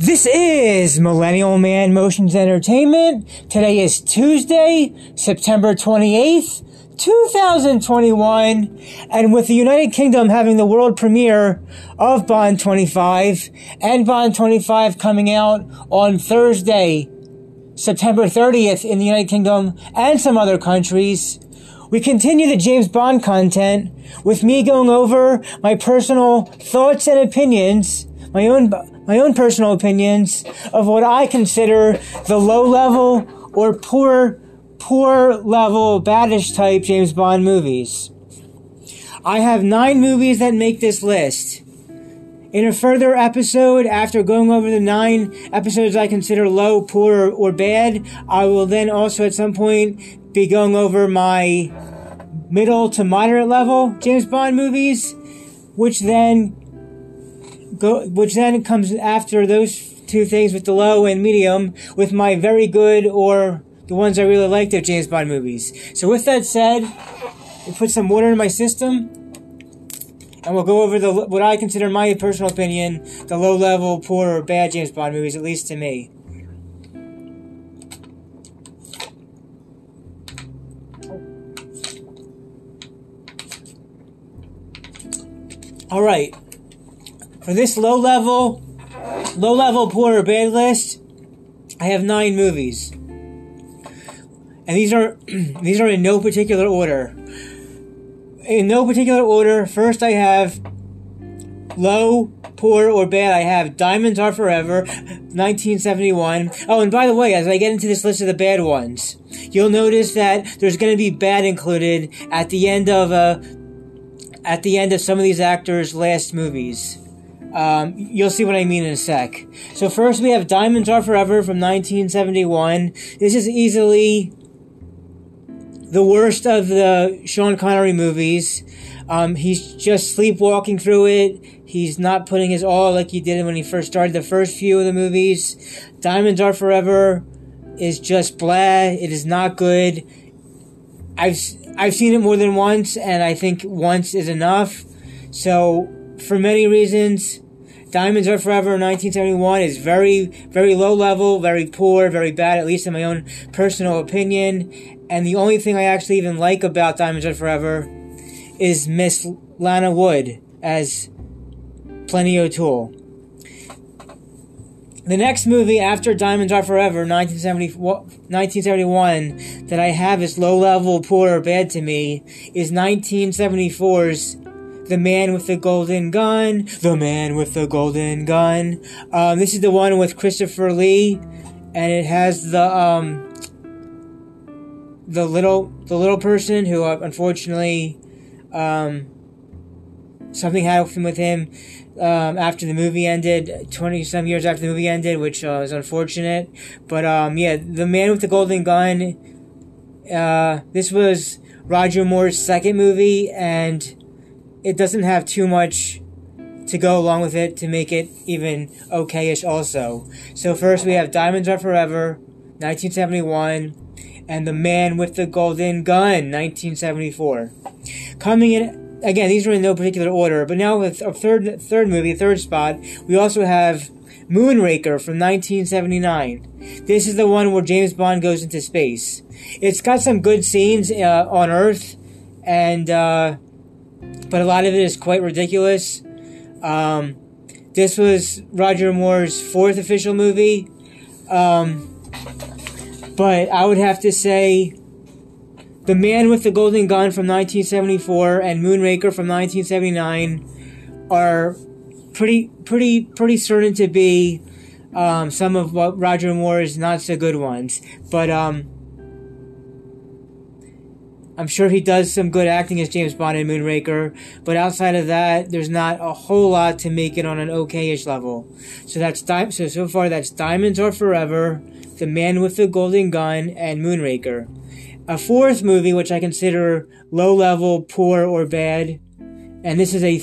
This is Millennial Man Motions Entertainment. Today is Tuesday, September 28th, 2021, and with the United Kingdom having the world premiere of Bond 25 and Bond 25 coming out on Thursday, September 30th in the United Kingdom and some other countries, we continue the James Bond content with me going over my personal thoughts and opinions, my own my own personal opinions of what I consider the low level or poor poor level baddish type James Bond movies. I have 9 movies that make this list. In a further episode, after going over the nine episodes I consider low, poor, or bad, I will then also at some point be going over my middle to moderate level James Bond movies, which then go, which then comes after those two things with the low and medium, with my very good or the ones I really liked of James Bond movies. So with that said, we'll put some water in my system and we'll go over the what I consider my personal opinion, the low level, poor or bad James Bond movies, at least to me. All right. For this low level, low level poor or bad list, I have nine movies, and these are these are in no particular order in no particular order. First, I have low, poor, or bad. I have Diamonds Are Forever, 1971. Oh, and by the way, as I get into this list of the bad ones, you'll notice that there's going to be bad included at the end of uh, at the end of some of these actors' last movies. Um, you'll see what I mean in a sec. So first we have Diamonds Are Forever from 1971. This is easily the worst of the Sean Connery movies. Um, he's just sleepwalking through it. He's not putting his all like he did when he first started the first few of the movies. Diamonds Are Forever is just blah. It is not good. I've I've seen it more than once, and I think once is enough. So, for many reasons, Diamonds Are Forever 1971 is very, very low level, very poor, very bad, at least in my own personal opinion. And the only thing I actually even like about Diamonds Are Forever is Miss Lana Wood as Plenty O'Toole. The next movie after Diamonds Are Forever, 1971, that I have is low level, poor, or bad to me is 1974's The Man with the Golden Gun. The Man with the Golden Gun. Um, this is the one with Christopher Lee, and it has the um, the little the little person who uh, unfortunately um, something happened with him um, after the movie ended 20 some years after the movie ended which uh, was unfortunate but um, yeah the man with the golden gun uh, this was roger moore's second movie and it doesn't have too much to go along with it to make it even okayish also so first we have diamonds are forever 1971 and The Man with the Golden Gun, 1974. Coming in, again, these are in no particular order, but now with a third, third movie, third spot, we also have Moonraker from 1979. This is the one where James Bond goes into space. It's got some good scenes uh, on Earth, and uh, but a lot of it is quite ridiculous. Um, this was Roger Moore's fourth official movie. Um, but I would have to say The Man with the Golden Gun from 1974 and Moonraker from 1979 are pretty, pretty, pretty certain to be um, some of what Roger Moore's not so good ones. But um, I'm sure he does some good acting as James Bond in Moonraker, but outside of that, there's not a whole lot to make it on an okay-ish level. So that's di- so so far that's Diamonds Are Forever, the Man with the Golden Gun, and Moonraker. A fourth movie, which I consider low level, poor, or bad, and this is a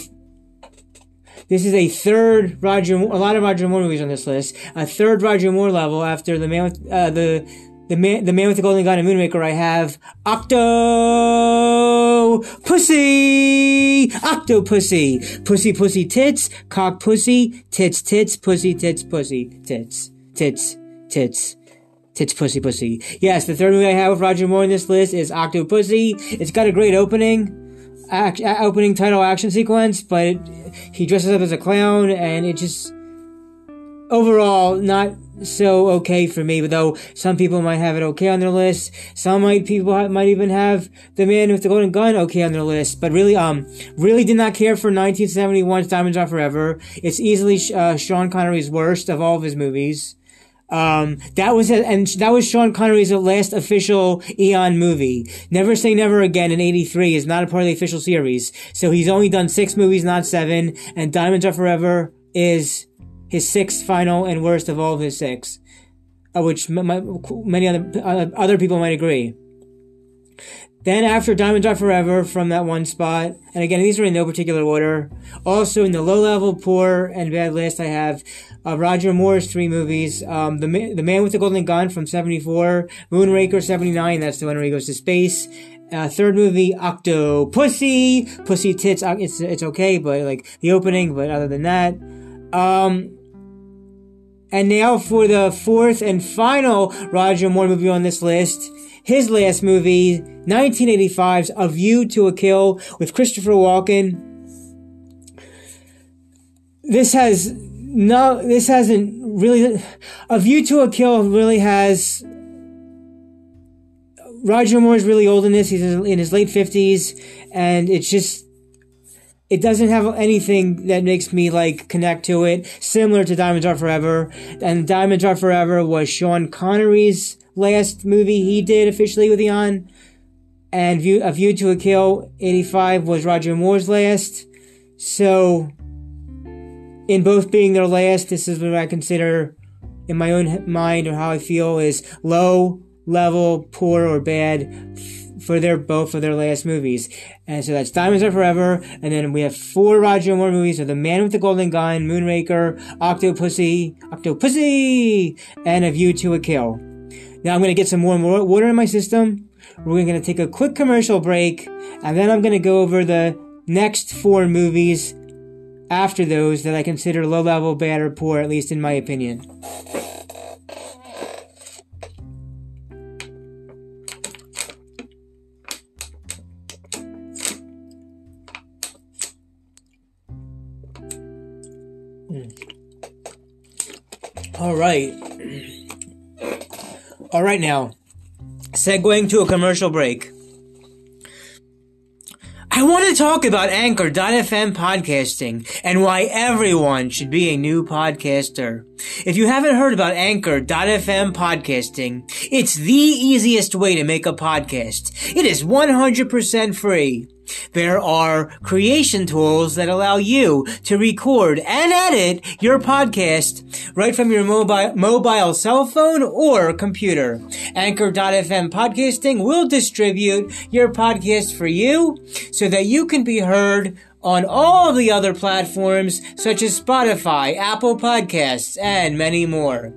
this is a third Roger. A lot of Roger Moore movies on this list. A third Roger Moore level after the man with uh, the the man the man with the golden gun and Moonraker. I have Octo Pussy, Octopussy, pussy, Pussy tits, cock, pussy, tits, tits, pussy, tits, pussy, tits, tits, tits. Tits, pussy, pussy. Yes, the third movie I have with Roger Moore in this list is Octopussy. It's got a great opening, act, opening title action sequence, but it, he dresses up as a clown, and it just overall not so okay for me. Though some people might have it okay on their list, some might people might even have the man with the golden gun okay on their list. But really, um, really did not care for 1971's Diamonds Are Forever. It's easily uh, Sean Connery's worst of all of his movies. Um, that was and that was Sean Connery's last official Eon movie. Never Say Never Again in '83 is not a part of the official series, so he's only done six movies, not seven. And Diamonds Are Forever is his sixth final and worst of all of his six, which many other uh, other people might agree. Then after Diamonds Are Forever from that one spot, and again, these are in no particular order. Also in the low level, poor, and bad list, I have uh, Roger Moore's three movies. Um, the, the Man with the Golden Gun from 74, Moonraker 79, that's the one where he goes to space. Uh, third movie, Octopussy, Pussy Tits, uh, it's, it's okay, but like the opening, but other than that. Um, and now for the fourth and final Roger Moore movie on this list, his last movie, 1985's A View to a Kill with Christopher Walken. This has no, this hasn't really, A View to a Kill really has, Roger Moore's really old in this. He's in his late 50s, and it's just, it doesn't have anything that makes me like connect to it, similar to Diamonds Are Forever. And Diamonds Are Forever was Sean Connery's last movie he did officially with Eon. And View, A View to a Kill 85 was Roger Moore's last. So, in both being their last, this is what I consider, in my own mind or how I feel, is low level, poor, or bad for their both of their last movies. And so that's Diamonds Are Forever, and then we have four Roger Moore movies: so The Man with the Golden Gun, Moonraker, Octopussy, Octopussy, and A View to a Kill. Now I'm to get some more water in my system. We're to take a quick commercial break, and then I'm to go over the next four movies after those that I consider low level, bad, or poor, at least in my opinion. All right. All right, now, segueing to a commercial break. I want to talk about Anchor.fm podcasting and why everyone should be a new podcaster. If you haven't heard about Anchor.fm podcasting, it's the easiest way to make a podcast. It is 100% free. There are creation tools that allow you to record and edit your podcast right from your mobile, mobile cell phone or computer. Anchor.fm podcasting will distribute your podcast for you so that you can be heard on all the other platforms such as Spotify, Apple Podcasts, and many more.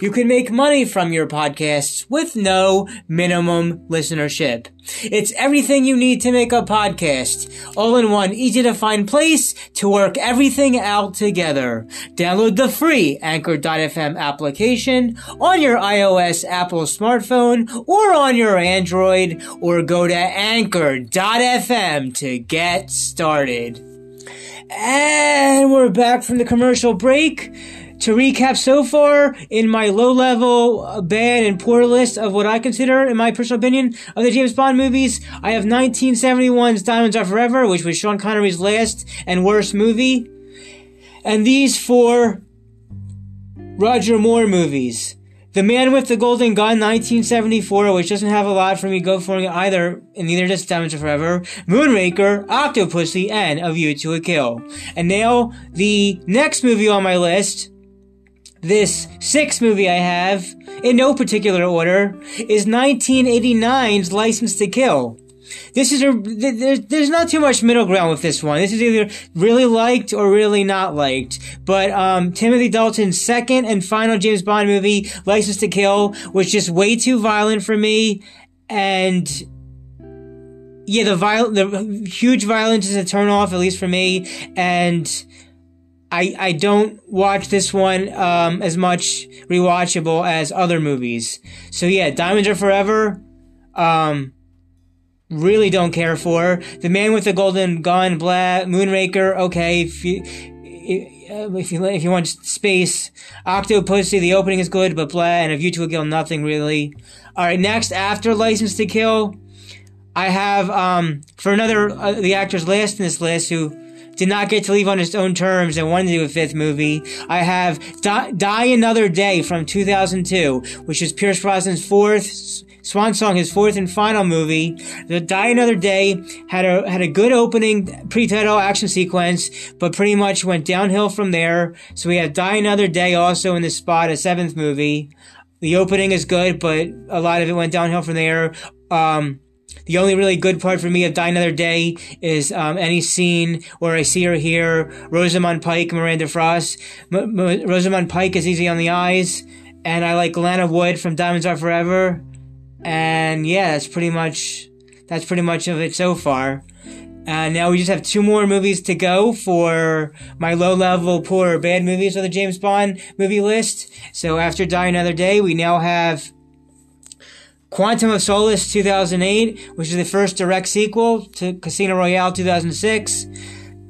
You can make money from your podcasts with no minimum listenership. It's everything you need to make a podcast, all in one easy to find place to work everything out together. Download the free Anchor.fm application on your iOS Apple smartphone or on your Android or go to Anchor.fm to get started. And we're back from the commercial break to recap so far in my low level, uh, bad, and poor list of what I consider, in my personal opinion, of the James Bond movies, I have 1971's Diamonds Are Forever, which was Sean Connery's last and worst movie. And these four Roger Moore movies. The Man with the Golden Gun, 1974, which doesn't have a lot for me go for it either, and neither does Diamonds Are Forever. Moonraker, Octopussy, and A View to a Kill. And now, the next movie on my list, this sixth movie I have, in no particular order, is 1989's License to Kill. This is a there's, there's not too much middle ground with this one. This is either really liked or really not liked. But um, Timothy Dalton's second and final James Bond movie, License to Kill, was just way too violent for me, and yeah, the viol- the huge violence is a turn off, at least for me, and I I don't watch this one um, as much rewatchable as other movies. So yeah, Diamonds Are Forever. Um, really don't care for the Man with the Golden Gun. Blah, Moonraker. Okay, if you if you if you want space, Octopussy. The opening is good, but blah, and A View to a Kill, nothing really. All right, next after License to Kill. I have um, for another uh, the actors last in this list who did not get to leave on its own terms and wanted to do a fifth movie. I have Die, Die Another Day from 2002, which is Pierce Brosnan's fourth swan song, his fourth and final movie. The Die Another Day had a had a good opening pre-title action sequence, but pretty much went downhill from there. So we have Die Another Day also in the spot, a seventh movie. The opening is good, but a lot of it went downhill from there. Um, the only really good part for me of Die Another Day is um, any scene where I see her here, Rosamund Pike, Miranda Frost. M- M- Rosamund Pike is easy on the eyes, and I like Lana Wood from Diamonds Are Forever. And yeah, that's pretty much that's pretty much of it so far. And now we just have two more movies to go for my low level, poor, bad movies of the James Bond movie list. So after Die Another Day, we now have Quantum of Solace 2008, which is the first direct sequel to Casino Royale 2006.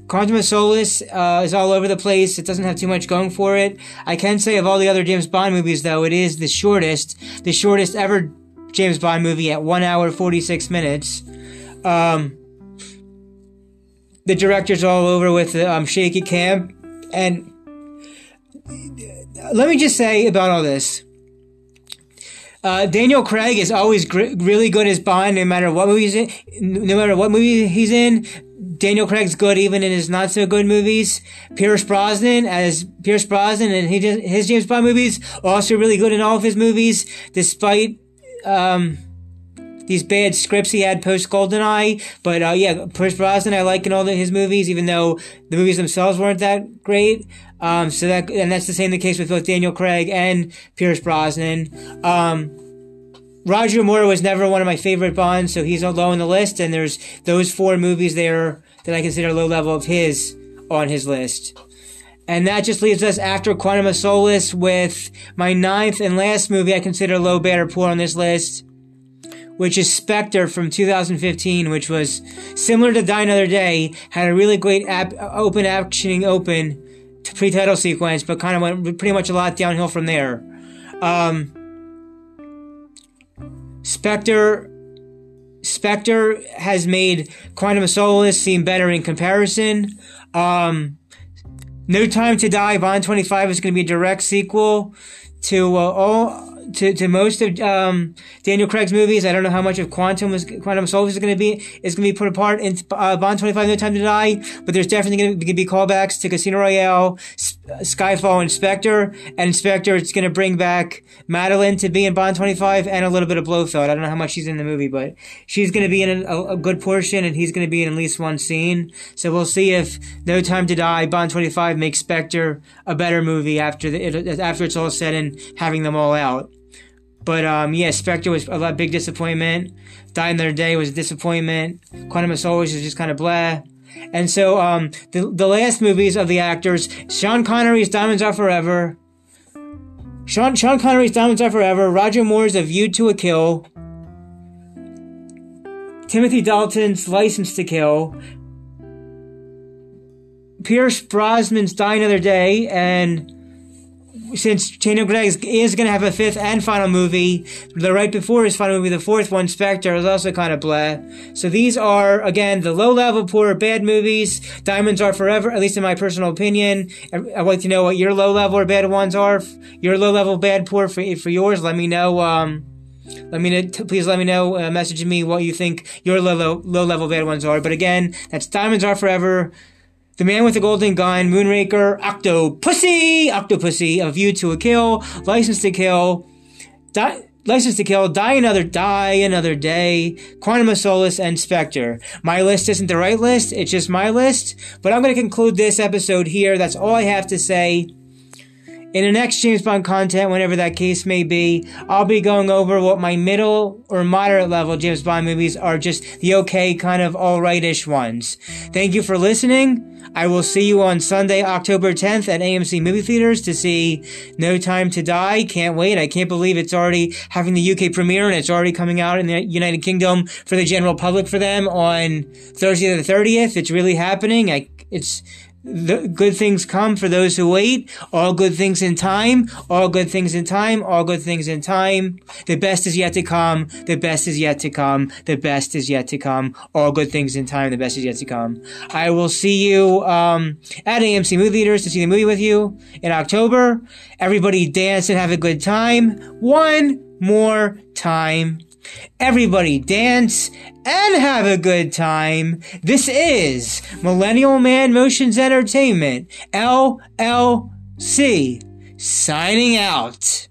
Quantum of Solace uh, is all over the place. It doesn't have too much going for it. I can say of all the other James Bond movies, though, it is the shortest, the shortest ever James Bond movie at 1 hour 46 minutes. Um, the director's all over with um, shaky cam. And let me just say about all this uh, Daniel Craig is always gr- really good as Bond, no matter what movie he's in. No matter what movie he's in, Daniel Craig's good even in his not so good movies. Pierce Brosnan as Pierce Brosnan and his James Bond movies also really good in all of his movies, despite um, these bad scripts he had post Goldeneye. But uh, yeah, Pierce Brosnan I like in all of his movies, even though the movies themselves weren't that great. Um, so that, and that's the same the case with both Daniel Craig and Pierce Brosnan. Um, Roger Moore was never one of my favorite Bonds, so he's low on the list. And there's those four movies there that I consider low level of his on his list. And that just leaves us after Quantum of Solace with my ninth and last movie I consider low, bad, or poor on this list, which is Spectre from 2015, which was similar to Die Another Day, had a really great ap- open actioning open pre-title sequence, but kind of went pretty much a lot downhill from there. Um, Spectre Spectre has made Quantum of Solace seem better in comparison. Um, no Time to Die, Bond 25 is going to be a direct sequel to uh, all to, to most of um, Daniel Craig's movies. I don't know how much of Quantum was Quantum Solace is going to be is going to be put apart in uh, Bond 25 No Time to Die, but there's definitely going to be callbacks to Casino Royale, Skyfall, and Spectre. And Spectre, it's going to bring back Madeleine to be in Bond 25 and a little bit of Blofeld. I don't know how much she's in the movie, but she's going to be in a, a good portion, and he's going to be in at least one scene. So we'll see if No Time to Die, Bond 25 makes Spectre a better movie after the, it, after it's all said and having them all out. But um, yeah, Spectre was a lot big disappointment. Die Another Day was a disappointment. Quantum of Solace was just kind of blah. And so um, the the last movies of the actors, Sean Connery's Diamonds Are Forever. Sean Sean Connery's Diamonds Are Forever. Roger Moore's A View to a Kill. Timothy Dalton's License to Kill. Pierce Brosnan's Die Another Day and since Daniel Craig is going to have a fifth and final movie, the right before his final movie, the fourth one, Spectre, is also kind of blah. So these are, again, the low level, poor, bad movies. Diamonds are forever, at least in my personal opinion. I'd like to know what your low level or bad ones are. Your low level, bad, poor for, for yours. Let me know. Um, let me know, please let me know, uh, message me what you think your low, low, low level bad ones are. But again, that's Diamonds Are Forever, the Man with the Golden Gun, Moonraker, Octopussy, Octopussy, A View to a Kill, License to Kill, Die, License to Kill, Die Another Die Another Day, Quantum of Solace, and Spectre. My list isn't the right list, it's just my list, but I'm going to conclude this episode here. That's all I have to say. In the next James Bond content, whenever that case may be, I'll be going over what my middle or moderate level James Bond movies are just the okay, kind of alrightish ones. Thank you for listening. I will see you on Sunday, October 10th at AMC Movie Theaters to see No Time to Die. Can't wait. I can't believe it's already having the UK premiere and it's already coming out in the United Kingdom for the general public for them on Thursday the 30th. It's really happening. I, it's, the good things come for those who wait. All good things in time. All good things in time. All good things in time. The best is yet to come. The best is yet to come. The best is yet to come. All good things in time. The best is yet to come. I will see you um, at AMC Movie Theaters to see the movie with you in October. Everybody dance and have a good time. One more time. Everybody dance and have a good time. This is Millennial Man Motions Entertainment, LLC, signing out.